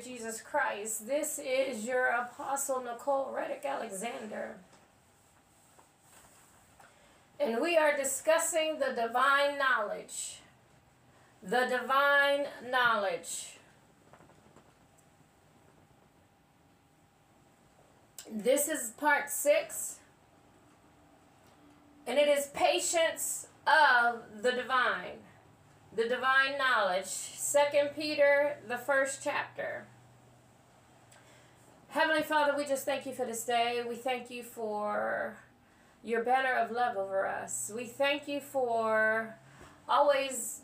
Jesus Christ. This is your Apostle Nicole Reddick Alexander. And we are discussing the divine knowledge. The divine knowledge. This is part six. And it is patience of the divine. The divine knowledge. Second Peter, the first chapter. Heavenly Father, we just thank you for this day. We thank you for your banner of love over us. We thank you for always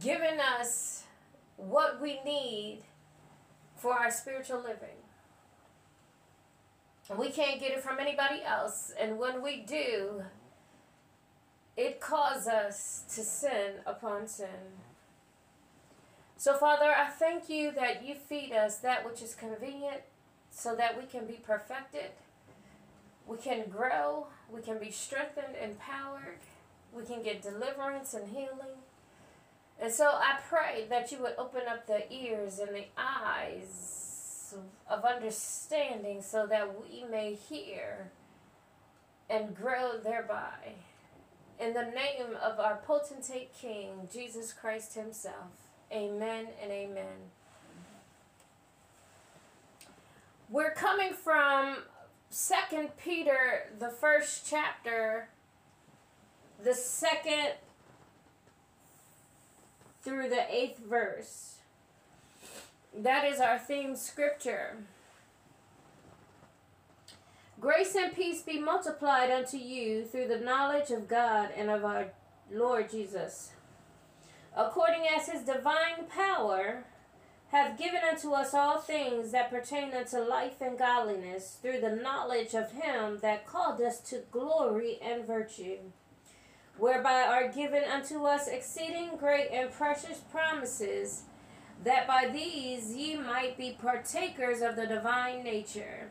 giving us what we need for our spiritual living. We can't get it from anybody else. And when we do, it causes us to sin upon sin. So, Father, I thank you that you feed us that which is convenient so that we can be perfected, we can grow, we can be strengthened, empowered, we can get deliverance and healing. And so I pray that you would open up the ears and the eyes of understanding so that we may hear and grow thereby. In the name of our potentate King, Jesus Christ Himself. Amen and amen. We're coming from Second Peter, the first chapter, the second through the eighth verse. That is our theme scripture. Grace and peace be multiplied unto you through the knowledge of God and of our Lord Jesus, according as his divine power hath given unto us all things that pertain unto life and godliness through the knowledge of him that called us to glory and virtue, whereby are given unto us exceeding great and precious promises that by these ye might be partakers of the divine nature,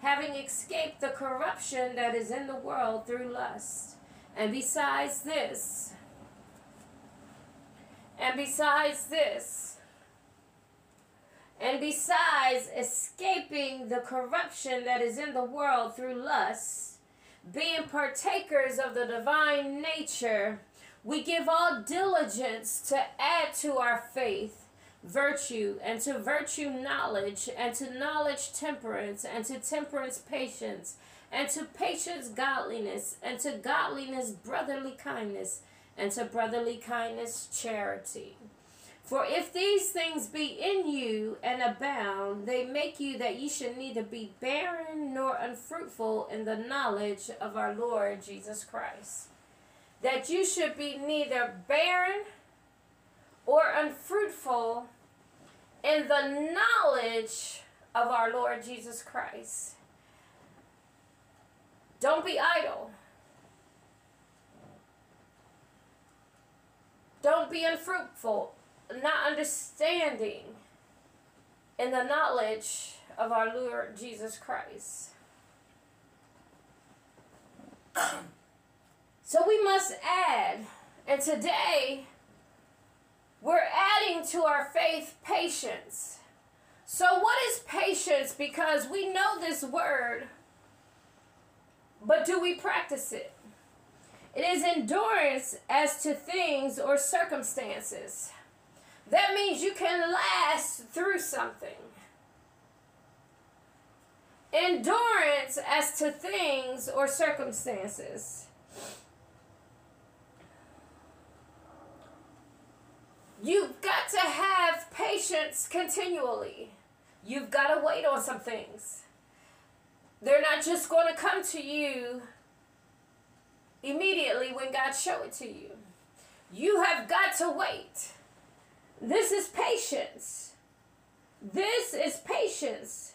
having escaped the corruption that is in the world through lust. And besides this, and besides this, and besides escaping the corruption that is in the world through lust, being partakers of the divine nature, we give all diligence to add to our faith virtue, and to virtue knowledge, and to knowledge temperance, and to temperance patience, and to patience godliness, and to godliness brotherly kindness, and to brotherly kindness charity. For if these things be in you and abound, they make you that ye should neither be barren nor unfruitful in the knowledge of our Lord Jesus Christ. That you should be neither barren or unfruitful in the knowledge of our Lord Jesus Christ. Don't be idle. Don't be unfruitful, not understanding in the knowledge of our Lord Jesus Christ. so we must add, and today, we're adding to our faith patience. So, what is patience? Because we know this word, but do we practice it? It is endurance as to things or circumstances. That means you can last through something. Endurance as to things or circumstances. You've got to have patience continually. You've got to wait on some things. They're not just going to come to you immediately when God show it to you. You have got to wait. This is patience. This is patience.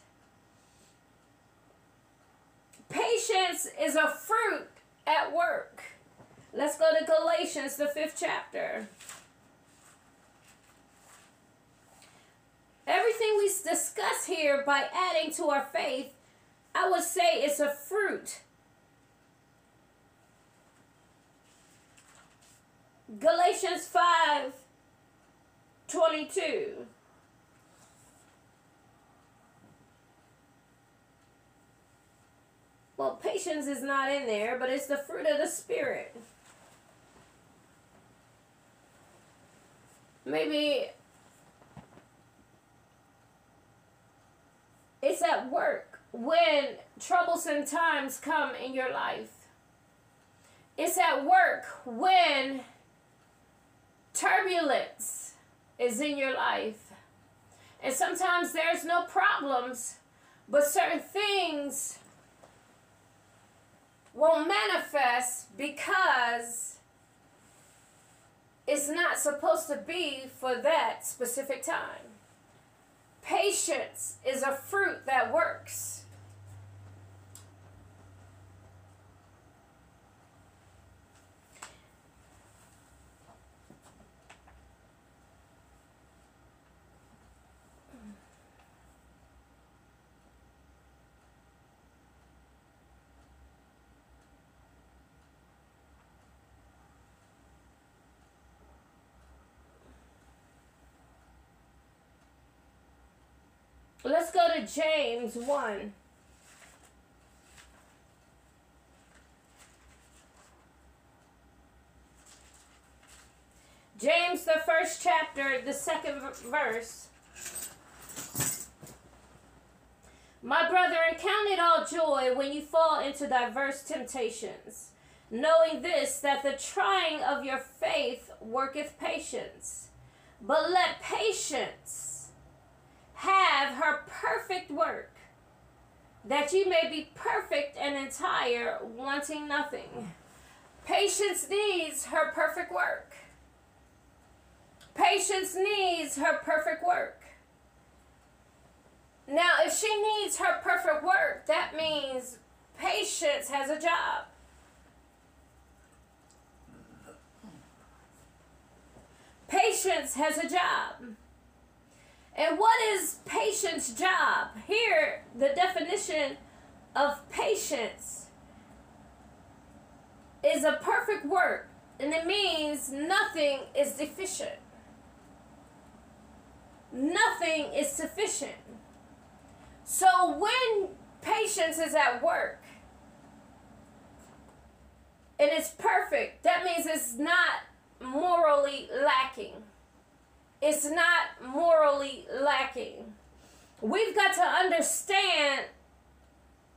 Patience is a fruit at work. Let's go to Galatians, the fifth chapter. Everything we discuss here by adding to our faith, I would say it's a fruit. Galatians 5 22. Well, patience is not in there, but it's the fruit of the Spirit. Maybe it's at work when troublesome times come in your life. It's at work when turbulence is in your life. And sometimes there's no problems, but certain things won't manifest because it's not supposed to be for that specific time. Patience is a fruit that works. Let's go to James 1. James, the first chapter, the second verse. My brother, count it all joy when you fall into diverse temptations, knowing this, that the trying of your faith worketh patience. But let patience have her perfect work, that ye may be perfect and entire, wanting nothing. Patience needs her perfect work. Patience needs her perfect work. Now, if she needs her perfect work, that means patience has a job. Patience has a job. And what is patience' job? Here, the definition of patience is a perfect work, and it means nothing is deficient. Nothing is sufficient. So when patience is at work and it's perfect, that means it's not morally lacking it's not morally lacking. We've got to understand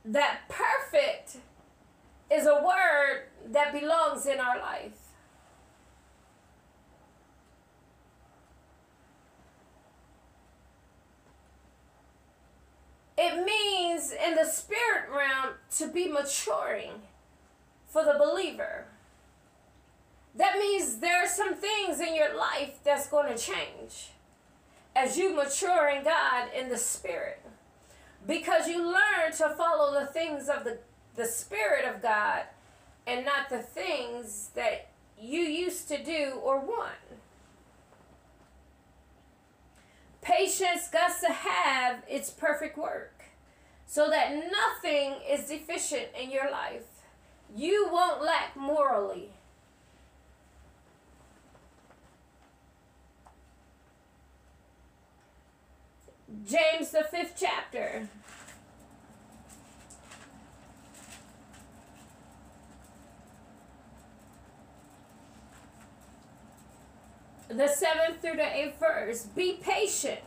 that perfect is a word that belongs in our life. It means in the spirit realm to be maturing for the believer. That means there are some things in your life that's going to change as you mature in God in the Spirit. Because you learn to follow the things of the, the Spirit of God and not the things that you used to do or want. Patience got to have its perfect work so that nothing is deficient in your life. You won't lack morally. James, the fifth chapter. The seventh through the eighth verse. Be patient.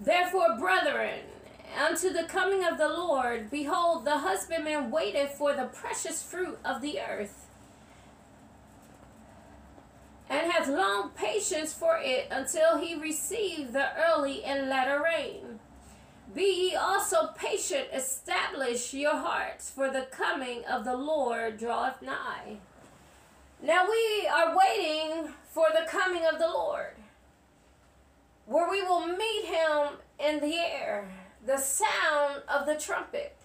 Therefore, brethren, unto the coming of the Lord, behold, the husbandman waiteth for the precious fruit of the earth and hath long patience for it until he receive the early and latter rain. Be ye also patient, establish your hearts, for the coming of the Lord draweth nigh. Now we are waiting for the coming of the Lord, where we will meet him in the air, the sound of the trumpet.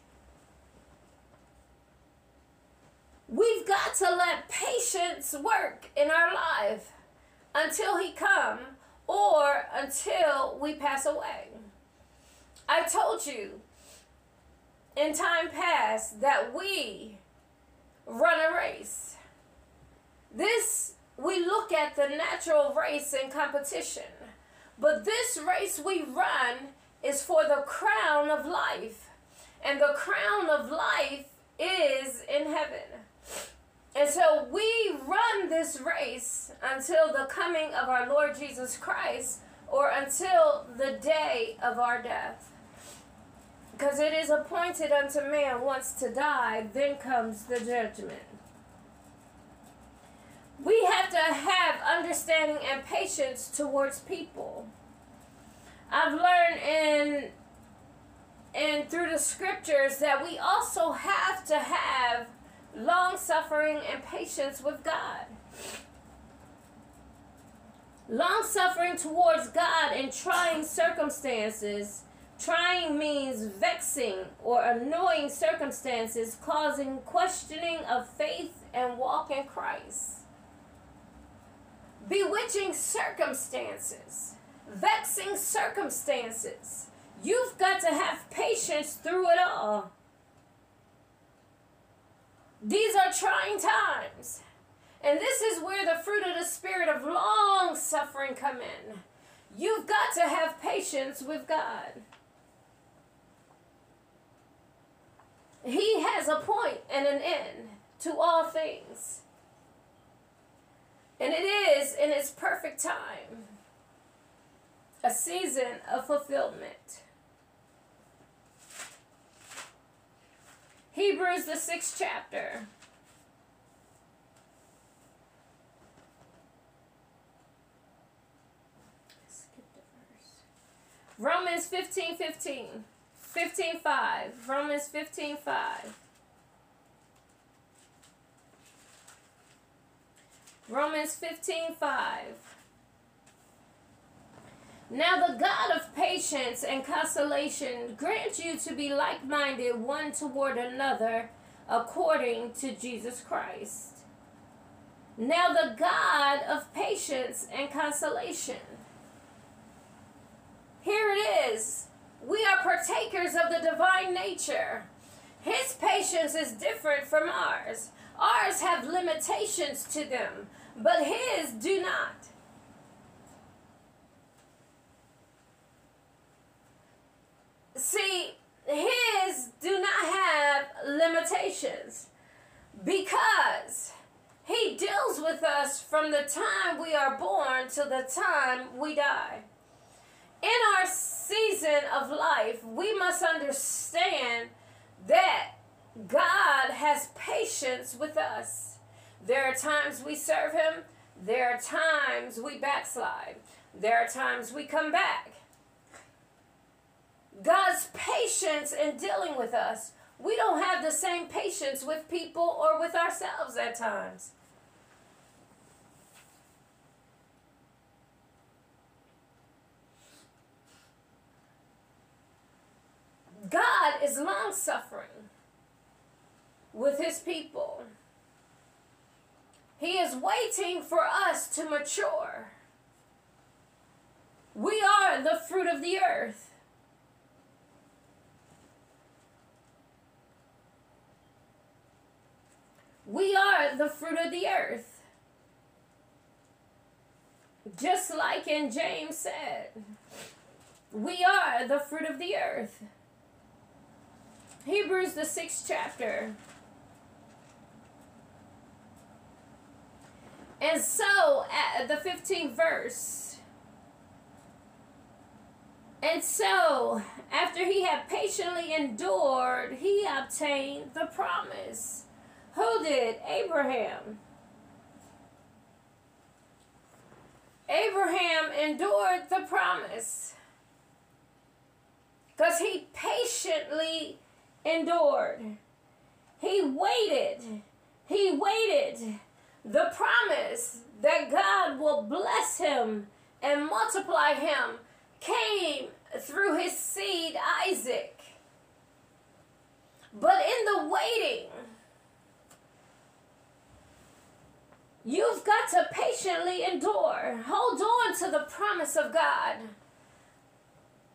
We've got to let patience work in our life until he come or until we pass away. I told you in time past that we run a race. This we look at the natural race and competition. But this race we run is for the crown of life. And the crown of life is in heaven. And so we run this race until the coming of our Lord Jesus Christ or until the day of our death. Because it is appointed unto man once to die, then comes the judgment. We have to have understanding and patience towards people. I've learned in and through the scriptures that we also have to have long suffering and patience with God. Long suffering towards God in trying circumstances. Trying means vexing or annoying circumstances, causing questioning of faith and walk in Christ. Bewitching circumstances, vexing circumstances. You've got to have patience through it all. These are trying times. And this is where the fruit of the spirit of long suffering come in. You've got to have patience with God. He has a point and an end to all things. And it is in its perfect time a season of fulfillment. Hebrews, the sixth chapter. Romans 15 15. 15 5. Romans 15 5. Romans 15 5. Now the God of patience and consolation grant you to be like minded one toward another according to Jesus Christ. Now the God of patience and consolation. Here it is. We are partakers of the divine nature. His patience is different from ours. Ours have limitations to them, but his do not. See, his do not have limitations because he deals with us from the time we are born to the time we die. In our season of life, we must understand that God has patience with us. There are times we serve him, there are times we backslide, there are times we come back. God's patience in dealing with us. We don't have the same patience with people or with ourselves at times. God is long suffering with his people. He is waiting for us to mature. We are the fruit of the earth. We are the fruit of the earth. Just like in James said, we are the fruit of the earth. Hebrews, the sixth chapter. And so, at the 15th verse, and so, after he had patiently endured, he obtained the promise. Who did? Abraham. Abraham endured the promise because he patiently endured. He waited. He waited. The promise that God will bless him and multiply him came through his seed Isaac. But in the waiting, You've got to patiently endure. Hold on to the promise of God.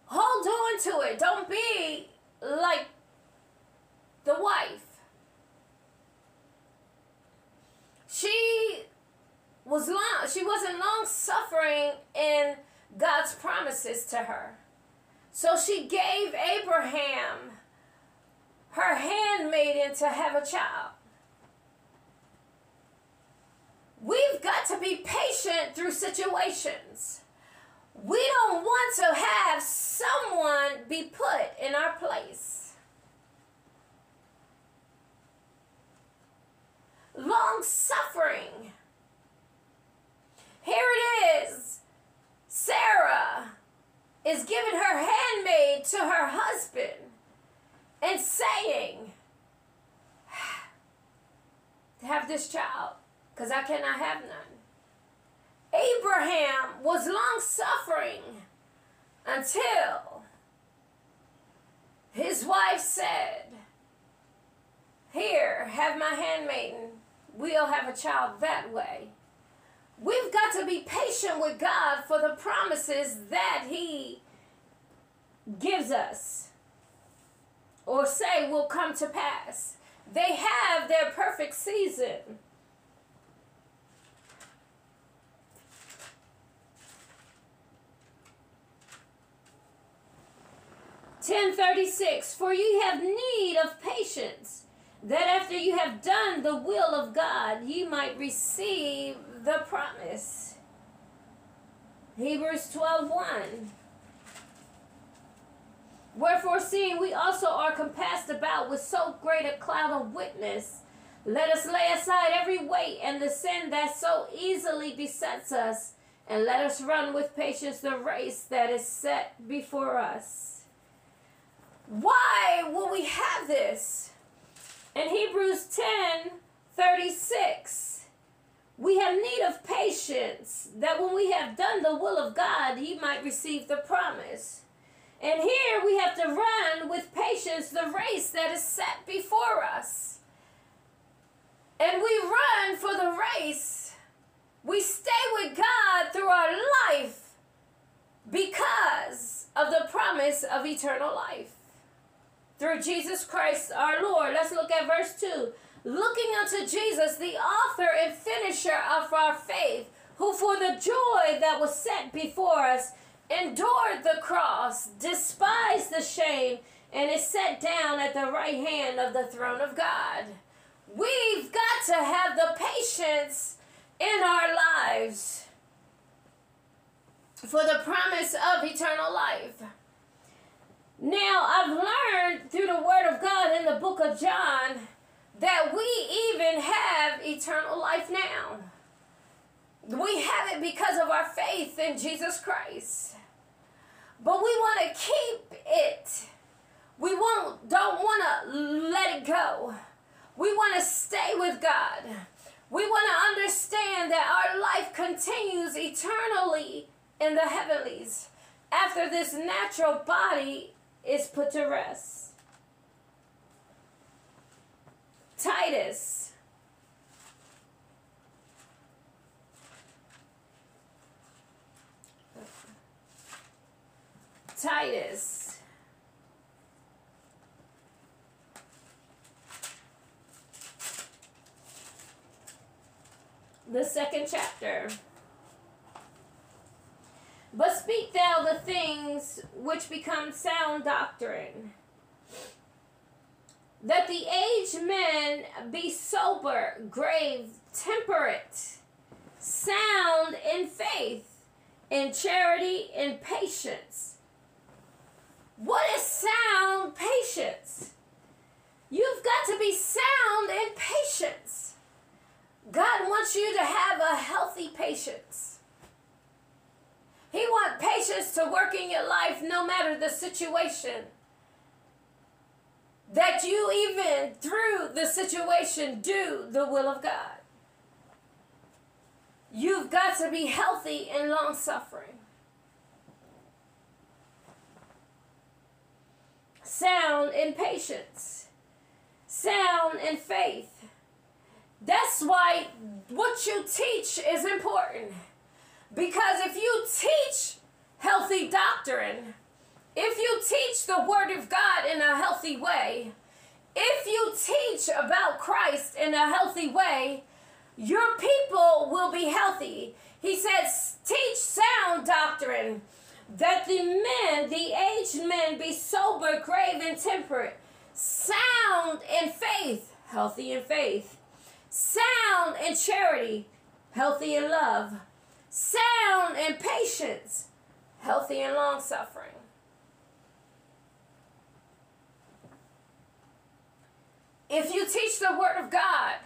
Hold on to it. Don't be like the wife. She was long she wasn't long suffering in God's promises to her. So she gave Abraham her handmaiden to have a child. We've got to be patient through situations. We don't want to have someone be put in our place. Long suffering. Here it is. Sarah is giving her handmaid to her husband and saying, Have this child because I cannot have none. Abraham was long suffering until his wife said, Here, have my handmaiden. We'll have a child that way. We've got to be patient with God for the promises that He gives us or say will come to pass. They have their perfect season. 1036 For ye have need of patience, that after you have done the will of God, ye might receive the promise. Hebrews 12 1. Wherefore, seeing we also are compassed about with so great a cloud of witness, let us lay aside every weight and the sin that so easily besets us, and let us run with patience the race that is set before us. Why will we have this? In Hebrews 10 36, we have need of patience that when we have done the will of God, He might receive the promise. And here we have to run with patience the race that is set before us. And we run for the race. We stay with God through our life because of the promise of eternal life through Jesus Christ our Lord. Let's look at verse 2. Looking unto Jesus, the author and finisher of our faith, who for the joy that was set before us endured the cross, despised the shame, and is set down at the right hand of the throne of God. We've got to have the patience in our lives for the promise of eternal life. Now, I've learned through the Word of God in the book of John that we even have eternal life now. We have it because of our faith in Jesus Christ. But we want to keep it. We won't, don't want to let it go. We want to stay with God. We want to understand that our life continues eternally in the heavenlies after this natural body is put to rest. Titus. Titus. The second chapter. But speak thou the things which become sound doctrine. That the aged men be sober, grave, temperate, sound in faith, in charity, in patience. What is sound patience? You've got to be sound in patience. God wants you to have a healthy patience. He wants patience to work in your life no matter the situation. That you even through the situation do the will of God. You've got to be healthy and long suffering. Sound in patience. Sound in faith. That's why what you teach is important. Because if you teach healthy doctrine, if you teach the Word of God in a healthy way, if you teach about Christ in a healthy way, your people will be healthy. He says, teach sound doctrine, that the men, the aged men, be sober, grave, and temperate, sound in faith, healthy in faith, sound in charity, healthy in love, sound in patience, healthy and long suffering. If you teach the Word of God,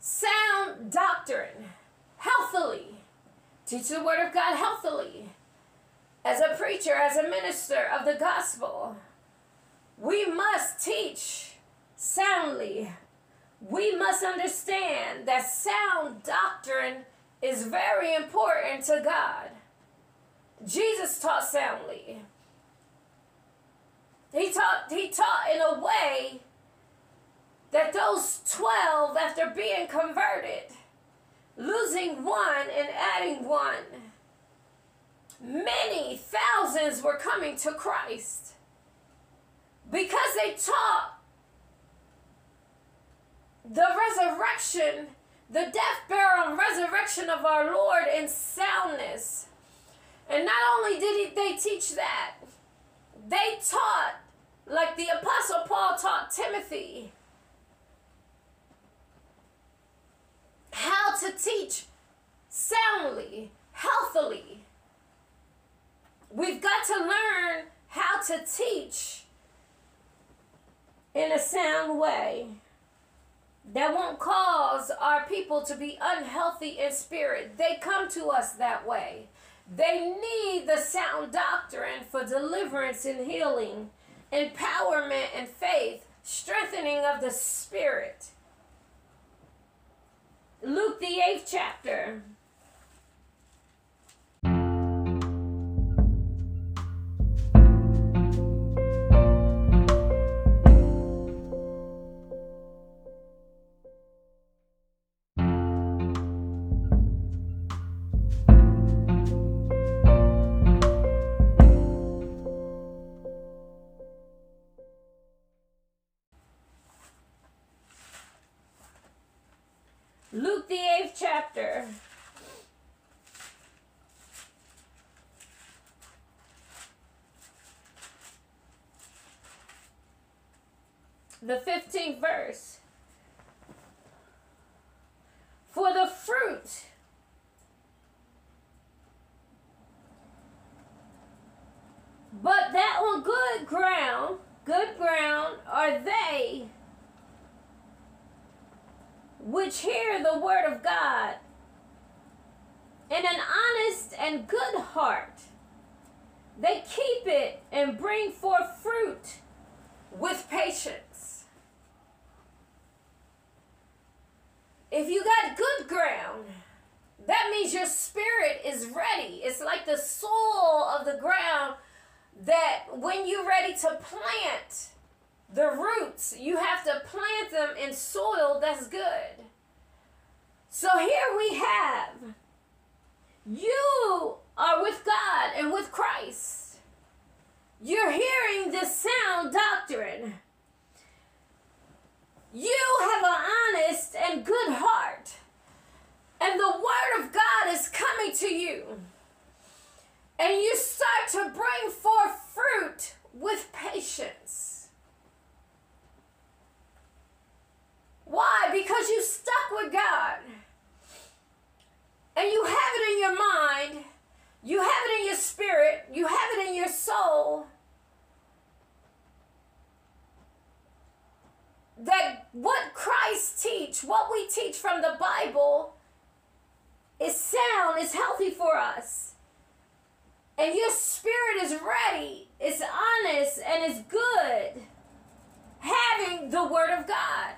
sound doctrine, healthily, teach the Word of God healthily, as a preacher, as a minister of the gospel, we must teach soundly. We must understand that sound doctrine is very important to God. Jesus taught soundly. He taught he taught in a way that those 12 after being converted losing one and adding one many thousands were coming to Christ because they taught the resurrection the death, burial, and resurrection of our Lord in soundness. And not only did he, they teach that, they taught, like the Apostle Paul taught Timothy, how to teach soundly, healthily. We've got to learn how to teach in a sound way that won't cause our people to be unhealthy in spirit. They come to us that way. They need the sound doctrine for deliverance and healing, empowerment and faith, strengthening of the spirit. Luke, the eighth chapter. Chapter. The 15th verse. For the fruit But that on good ground, good ground are they which hear the word of God in an honest and good heart. They keep it and bring forth fruit with patience. If you got good ground, that means your spirit is ready. It's like the soil of the ground that when you're ready to plant, the roots, you have to plant them in soil that's good. So here we have you are with God and with Christ. You're hearing this sound doctrine. You have an honest and good heart. And the Word of God is coming to you. And you start to bring forth fruit with patience. Why? Because you stuck with God. And you have it in your mind, you have it in your spirit, you have it in your soul. That what Christ teach, what we teach from the Bible is sound, is healthy for us. And your spirit is ready, it's honest, and it's good. Having the Word of God.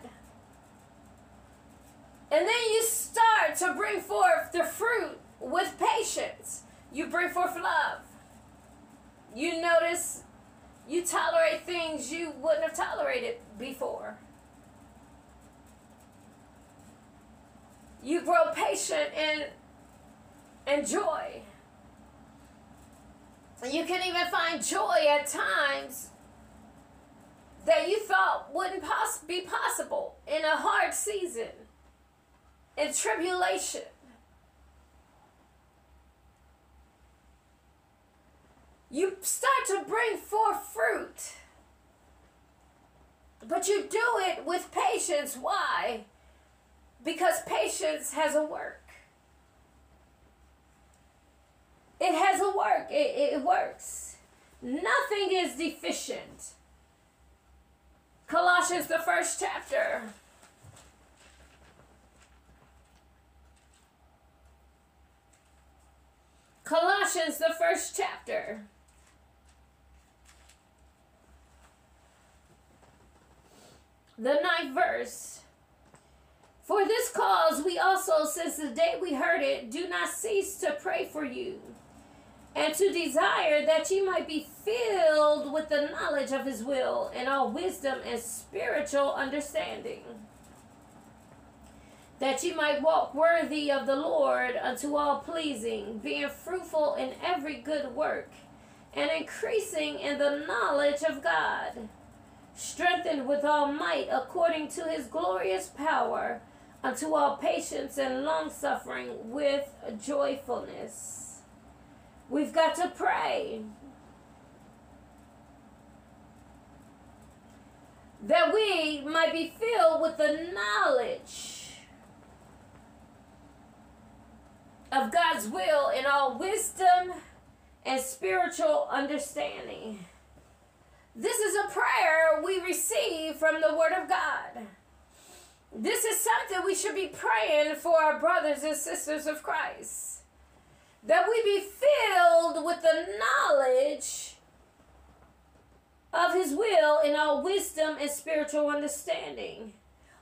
And then you start to bring forth the fruit with patience. You bring forth love. You notice you tolerate things you wouldn't have tolerated before. You grow patient and and joy. You can even find joy at times that you thought wouldn't poss- be possible in a hard season, in tribulation. You start to bring forth fruit. But you do it with patience. Why? Because patience has a work. It has a work. It, it works. Nothing is deficient. Colossians, the first chapter. Colossians, the first chapter. The ninth verse. For this cause we also, since the day we heard it, do not cease to pray for you, and to desire that ye might be filled with the knowledge of his will and all wisdom and spiritual understanding. That ye might walk worthy of the Lord unto all pleasing, being fruitful in every good work, and increasing in the knowledge of God strengthened with all might according to his glorious power, unto all patience and long suffering with joyfulness. We've got to pray that we might be filled with the knowledge of God's will in all wisdom and spiritual understanding. This is a prayer we receive from the Word of God. This is something we should be praying for our brothers and sisters of Christ. That we be filled with the knowledge of His will in all wisdom and spiritual understanding.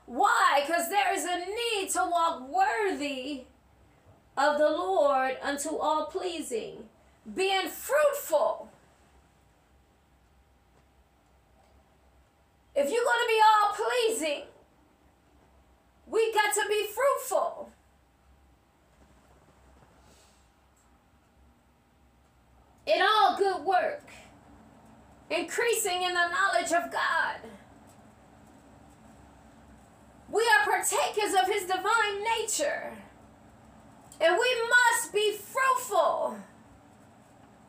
Why? Because there is a need to walk worthy of the Lord unto all pleasing, being fruitful If you're going to be all pleasing, we got to be fruitful. In all good work, increasing in the knowledge of God. We are partakers of His divine nature. And we must be fruitful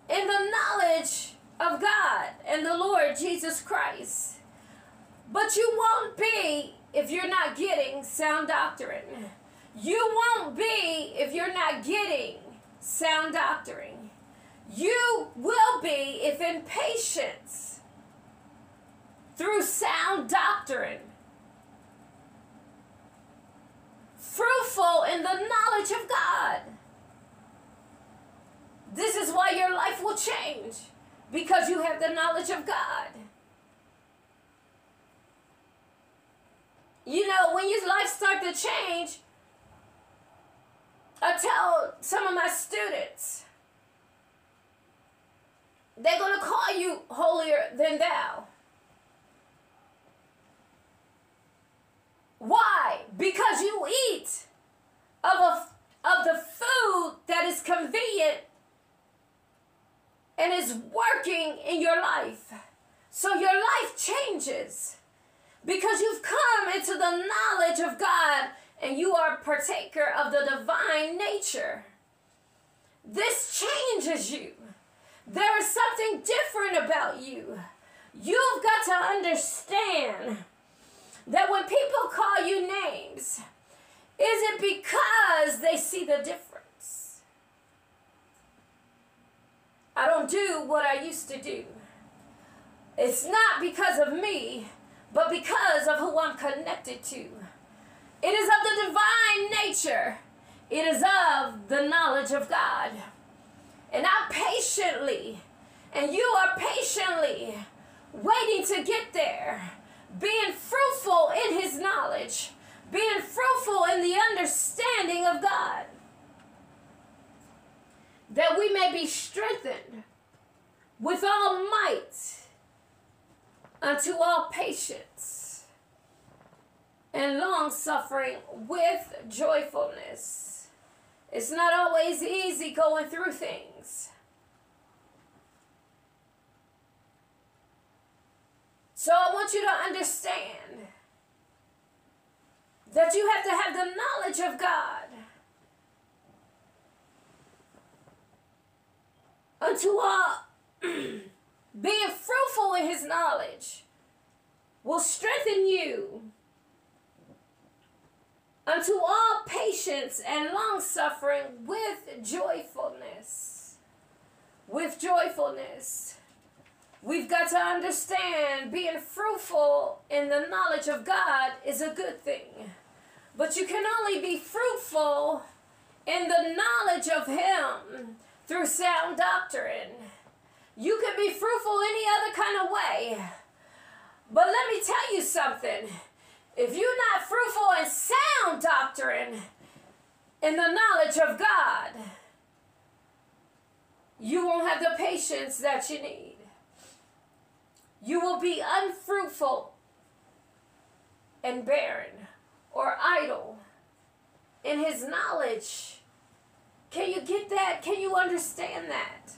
in the knowledge of God and the Lord Jesus Christ. But you won't be if you're not getting sound doctrine. You won't be if you're not getting sound doctrine. You will be if in patience through sound doctrine. Fruitful in the knowledge of God. This is why your life will change because you have the knowledge of God. you know, when your life start to change, I tell some of my students, they're going to call you holier than thou. Why? Because you eat of, a, of the food that is convenient and is working in your life. So your life changes because you've come into the knowledge of God and you are partaker of the divine nature. This changes you. There is something different about you. You've got to understand that when people call you names, is it because they see the difference? I don't do what I used to do. It's not because of me, but because of who I'm connected to. It is of the divine nature, it is of the knowledge of God. And I patiently, and you are patiently waiting to get there, being fruitful in His knowledge, being fruitful in the understanding of God, that we may be strengthened with all might unto all patience and long suffering with joyfulness. It's not always easy going through things. So I want you to understand that you have to have the knowledge of God. Unto uh, all, being fruitful in his knowledge will strengthen you unto all patience and long suffering with joyfulness. With joyfulness. We've got to understand being fruitful in the knowledge of God is a good thing. But you can only be fruitful in the knowledge of Him through sound doctrine. You can be fruitful any other kind of way. But let me tell you something. If you're not fruitful in sound doctrine, in the knowledge of God, you won't have the patience that you need. You will be unfruitful and barren or idle in his knowledge. Can you get that? Can you understand that?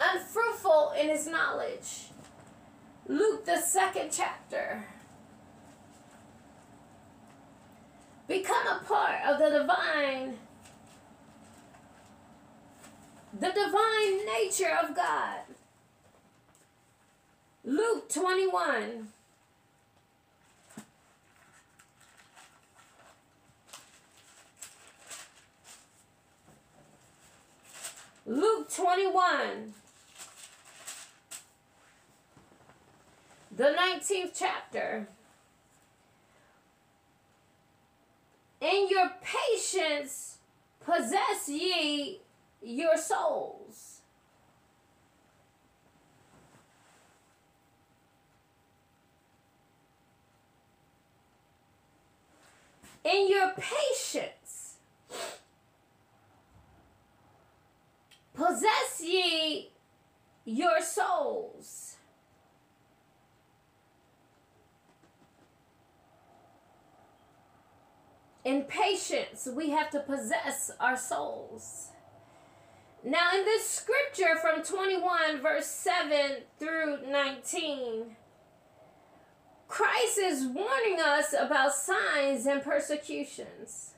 Unfruitful in his knowledge. Luke, the second chapter. Become a part of the divine, the divine nature of God. Luke 21. Luke 21. the 19th chapter. In your patience possess ye your souls. In your patience possess ye your souls. In patience, we have to possess our souls. Now, in this scripture from 21, verse 7 through 19, Christ is warning us about signs and persecutions.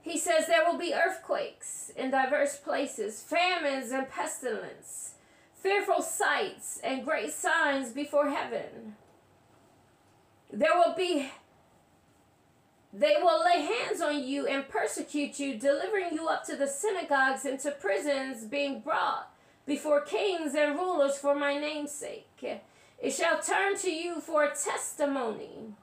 He says there will be earthquakes in diverse places, famines and pestilence, fearful sights and great signs before heaven. There will be they will lay hands on you and persecute you, delivering you up to the synagogues and to prisons, being brought before kings and rulers for my name's sake. It shall turn to you for a testimony.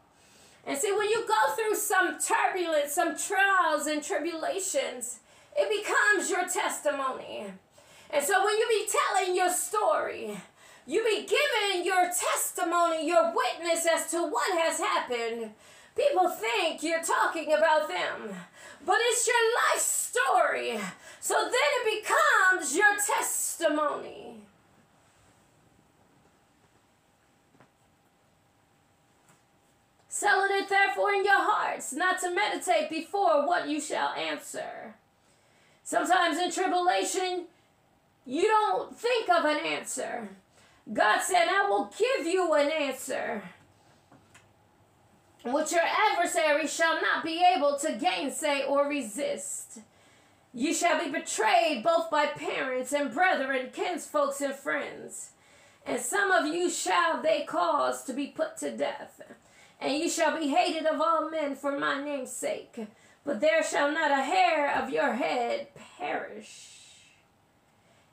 And see, when you go through some turbulence, some trials and tribulations, it becomes your testimony. And so when you be telling your story, you be giving your testimony, your witness as to what has happened. People think you're talking about them, but it's your life story. So then it becomes your testimony. Settle it therefore in your hearts, not to meditate before what you shall answer. Sometimes in tribulation, you don't think of an answer. God said, I will give you an answer which your adversary shall not be able to gainsay or resist. You shall be betrayed both by parents and brethren, kinsfolks and friends. And some of you shall they cause to be put to death. And you shall be hated of all men for my name's sake. But there shall not a hair of your head perish.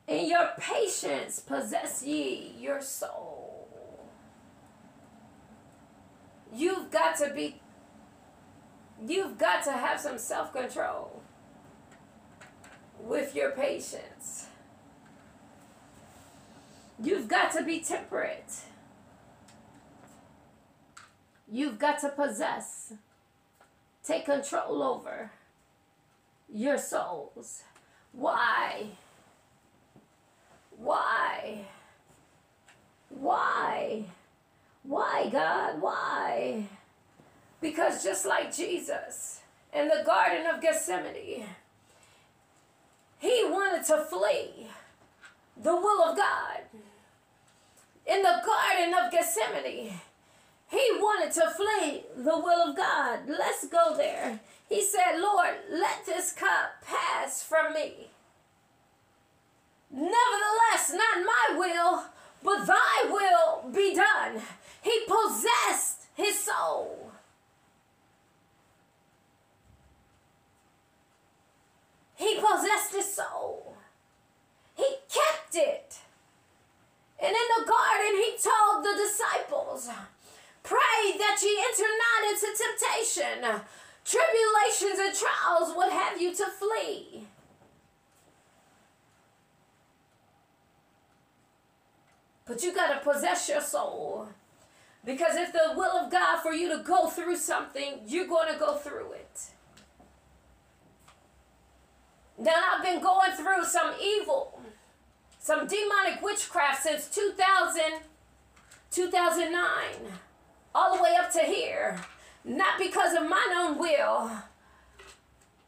In your patience possess ye your soul. You've got to be, you've got to have some self control with your patience. You've got to be temperate. You've got to possess, take control over your souls. Why? Why? Why, God? Why? Because just like Jesus in the Garden of Gethsemane, he wanted to flee the will of God. In the Garden of Gethsemane, he wanted to flee the will of God. Let's go there. He said, Lord, let this cup pass from me. Nevertheless, not my will, but thy will be done. He possessed his soul. He possessed his soul. He kept it. And in the garden, he told the disciples, Pray that ye enter not into temptation. Tribulations and trials would have you to flee. But you got to possess your soul. Because if the will of God for you to go through something, you're going to go through it. Now, I've been going through some evil, some demonic witchcraft since 2000, 2009, all the way up to here. Not because of mine own will,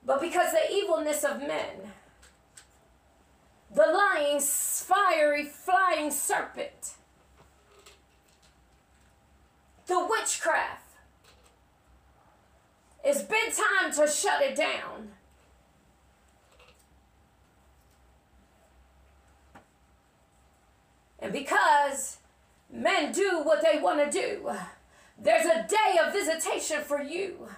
but because the evilness of men the lying, fiery, flying serpent, the witchcraft. It's been time to shut it down. And because men do what they want to do, there's a day of visitation for you.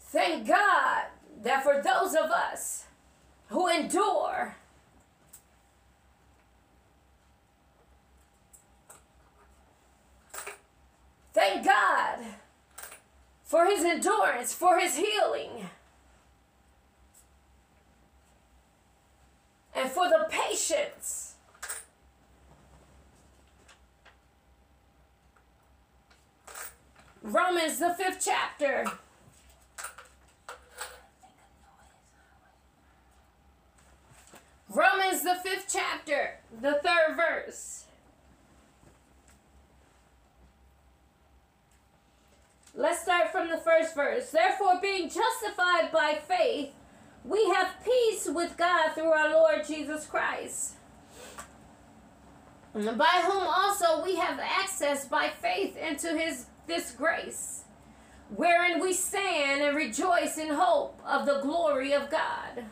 Thank God that for those of us who endure. Thank God for his endurance, for his healing, and for the patience. Romans, the fifth chapter. Romans, the fifth chapter, the third verse. Let's start from the first verse. Therefore, being justified by faith, we have peace with God through our Lord Jesus Christ, by whom also we have access by faith into his this grace, wherein we stand and rejoice in hope of the glory of God.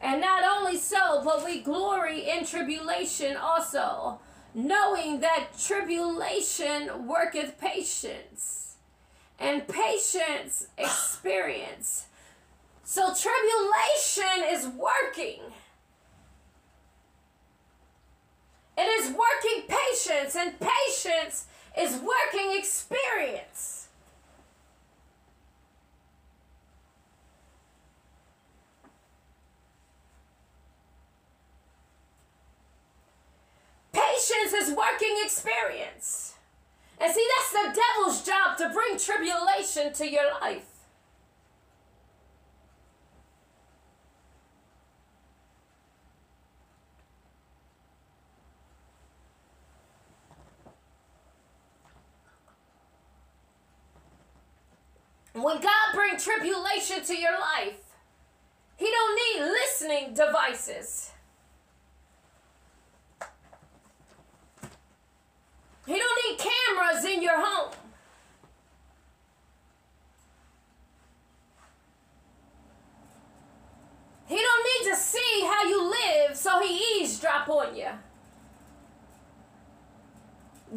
And not only so, but we glory in tribulation also, knowing that tribulation worketh patience, and patience experience. So tribulation is working. It is working patience, and patience is working experience. Patience is working experience. And see, that's the devil's job to bring tribulation to your life. When God brings tribulation to your life, He don't need listening devices. He don't need cameras in your home. He don't need to see how you live so he eavesdrop on you.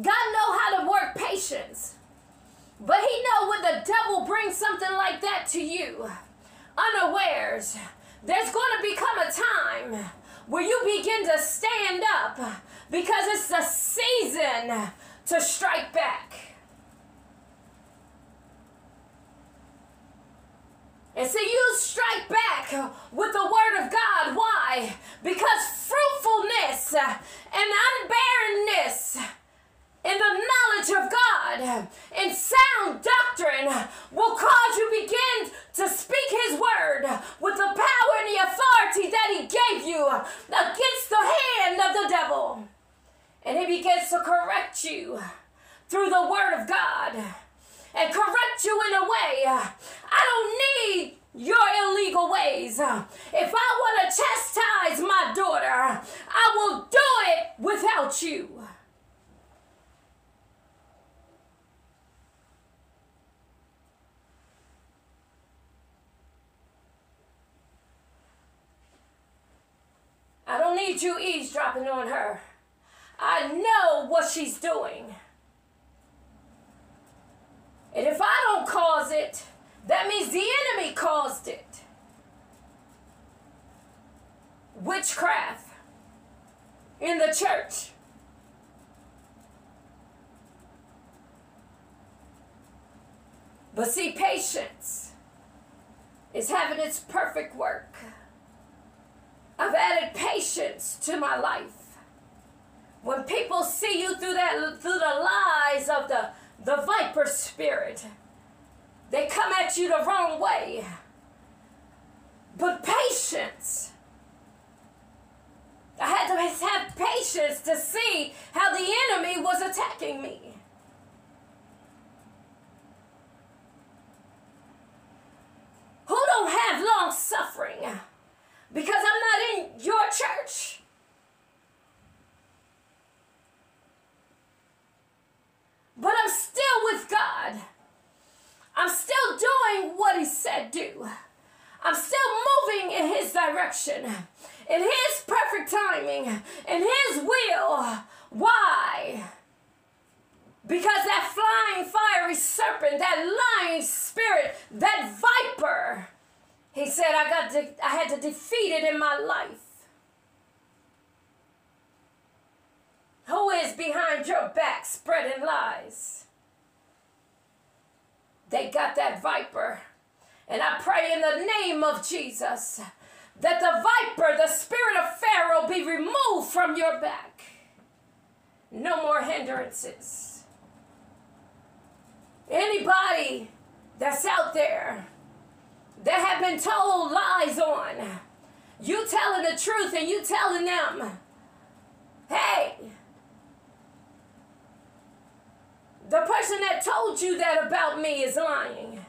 God know how to work patience. But he know when the devil brings something like that to you, unawares, there's going to become a time where you begin to stand up because it's the season to strike back. And see, you strike back with the word of God. Why? Because fruitfulness and unbarrenness in the knowledge of God and sound doctrine will cause you begin to speak his word with the power and the authority that he gave you against the hand of the devil. And he begins to correct you through the word of God and correct you in a way. I don't need your illegal ways. If I want to chastise my daughter, I will do it without you. I don't need you eavesdropping on her. I know what she's doing. And if I don't cause it, that means the enemy caused it. Witchcraft in the church. But see, patience is having its perfect work. I've added patience to my life. When people see you through that through the lies of the, the viper spirit, they come at you the wrong way. But patience. I had to have patience to see how the enemy was attacking me. Who don't have long suffering? Because I'm not in your church. But I'm still with God. I'm still doing what He said do. I'm still moving in His direction, in His perfect timing, in His will. Why? Because that flying fiery serpent, that lying spirit, that viper, he said, I got I had to defeat it in my life. Who is behind your back spreading lies? They got that viper. And I pray in the name of Jesus that the viper, the spirit of Pharaoh, be removed from your back. No more hindrances. Anybody that's out there that have been told lies on, you telling the truth and you telling them, hey, The person that told you that about me is lying.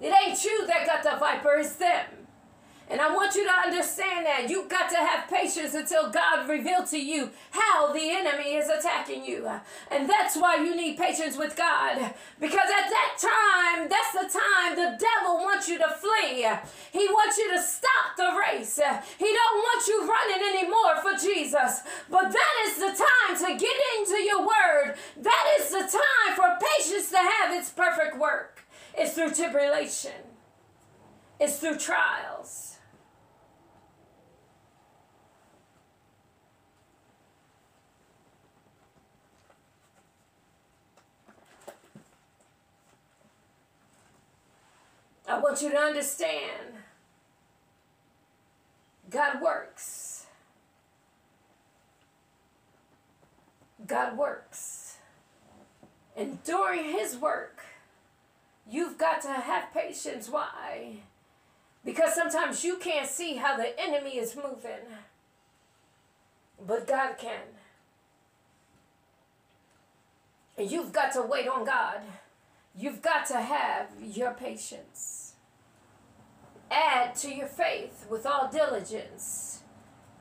It ain't you that got the viper, it's them. And I want you to understand that you've got to have patience until God revealed to you how the enemy is attacking you. And that's why you need patience with God. Because at that time, that's the time the devil wants you to flee. He wants you to stop the race. He don't want you running anymore for Jesus. But that is the time to get into your word. That is the time for patience to have its perfect work. It's through tribulation. It's through trials. I want you to understand God works. God works. And during His work, you've got to have patience. Why? Because sometimes you can't see how the enemy is moving, but God can. And you've got to wait on God. You've got to have your patience. Add to your faith with all diligence.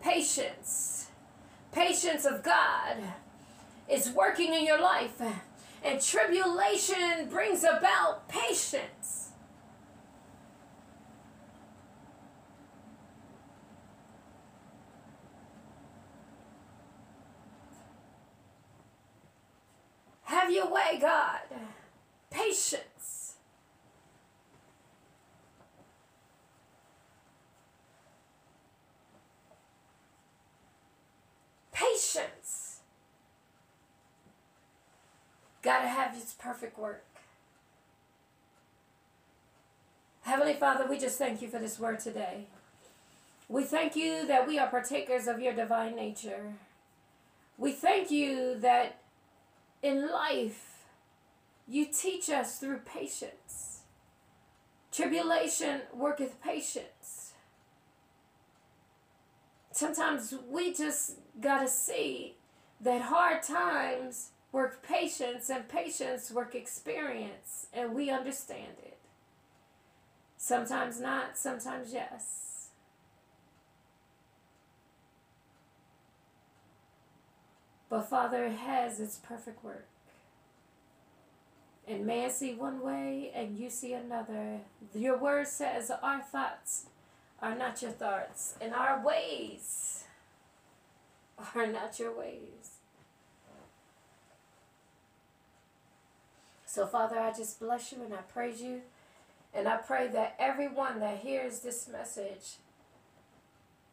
Patience. Patience of God is working in your life. And tribulation brings about patience. Have your way, God patience. Patience. Gotta have its perfect work. Heavenly Father, we just thank you for this word today. We thank you that we are partakers of your divine nature. We thank you that in life, you teach us through patience. Tribulation worketh patience. Sometimes we just got to see that hard times work patience and patience work experience, and we understand it. Sometimes not, sometimes yes. But Father, has its perfect work. And man see one way and you see another. Your word says our thoughts are not your thoughts, and our ways are not your ways. So, Father, I just bless you and I praise you. And I pray that everyone that hears this message,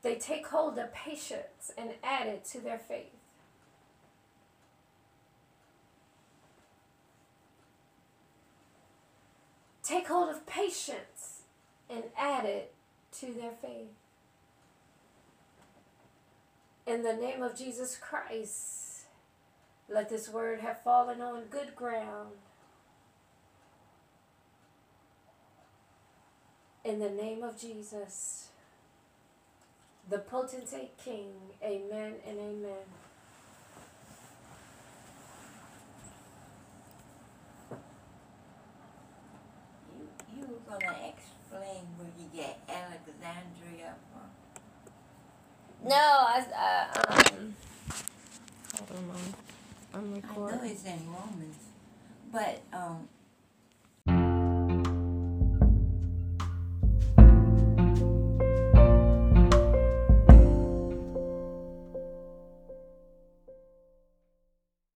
they take hold of patience and add it to their faith. Take hold of patience and add it to their faith. In the name of Jesus Christ, let this word have fallen on good ground. In the name of Jesus, the potentate King, amen and amen. You, were gonna explain where you get Alexandria from. No, I, uh, um, hold on, Mom. I'm recording. I know it's in Romans, but um,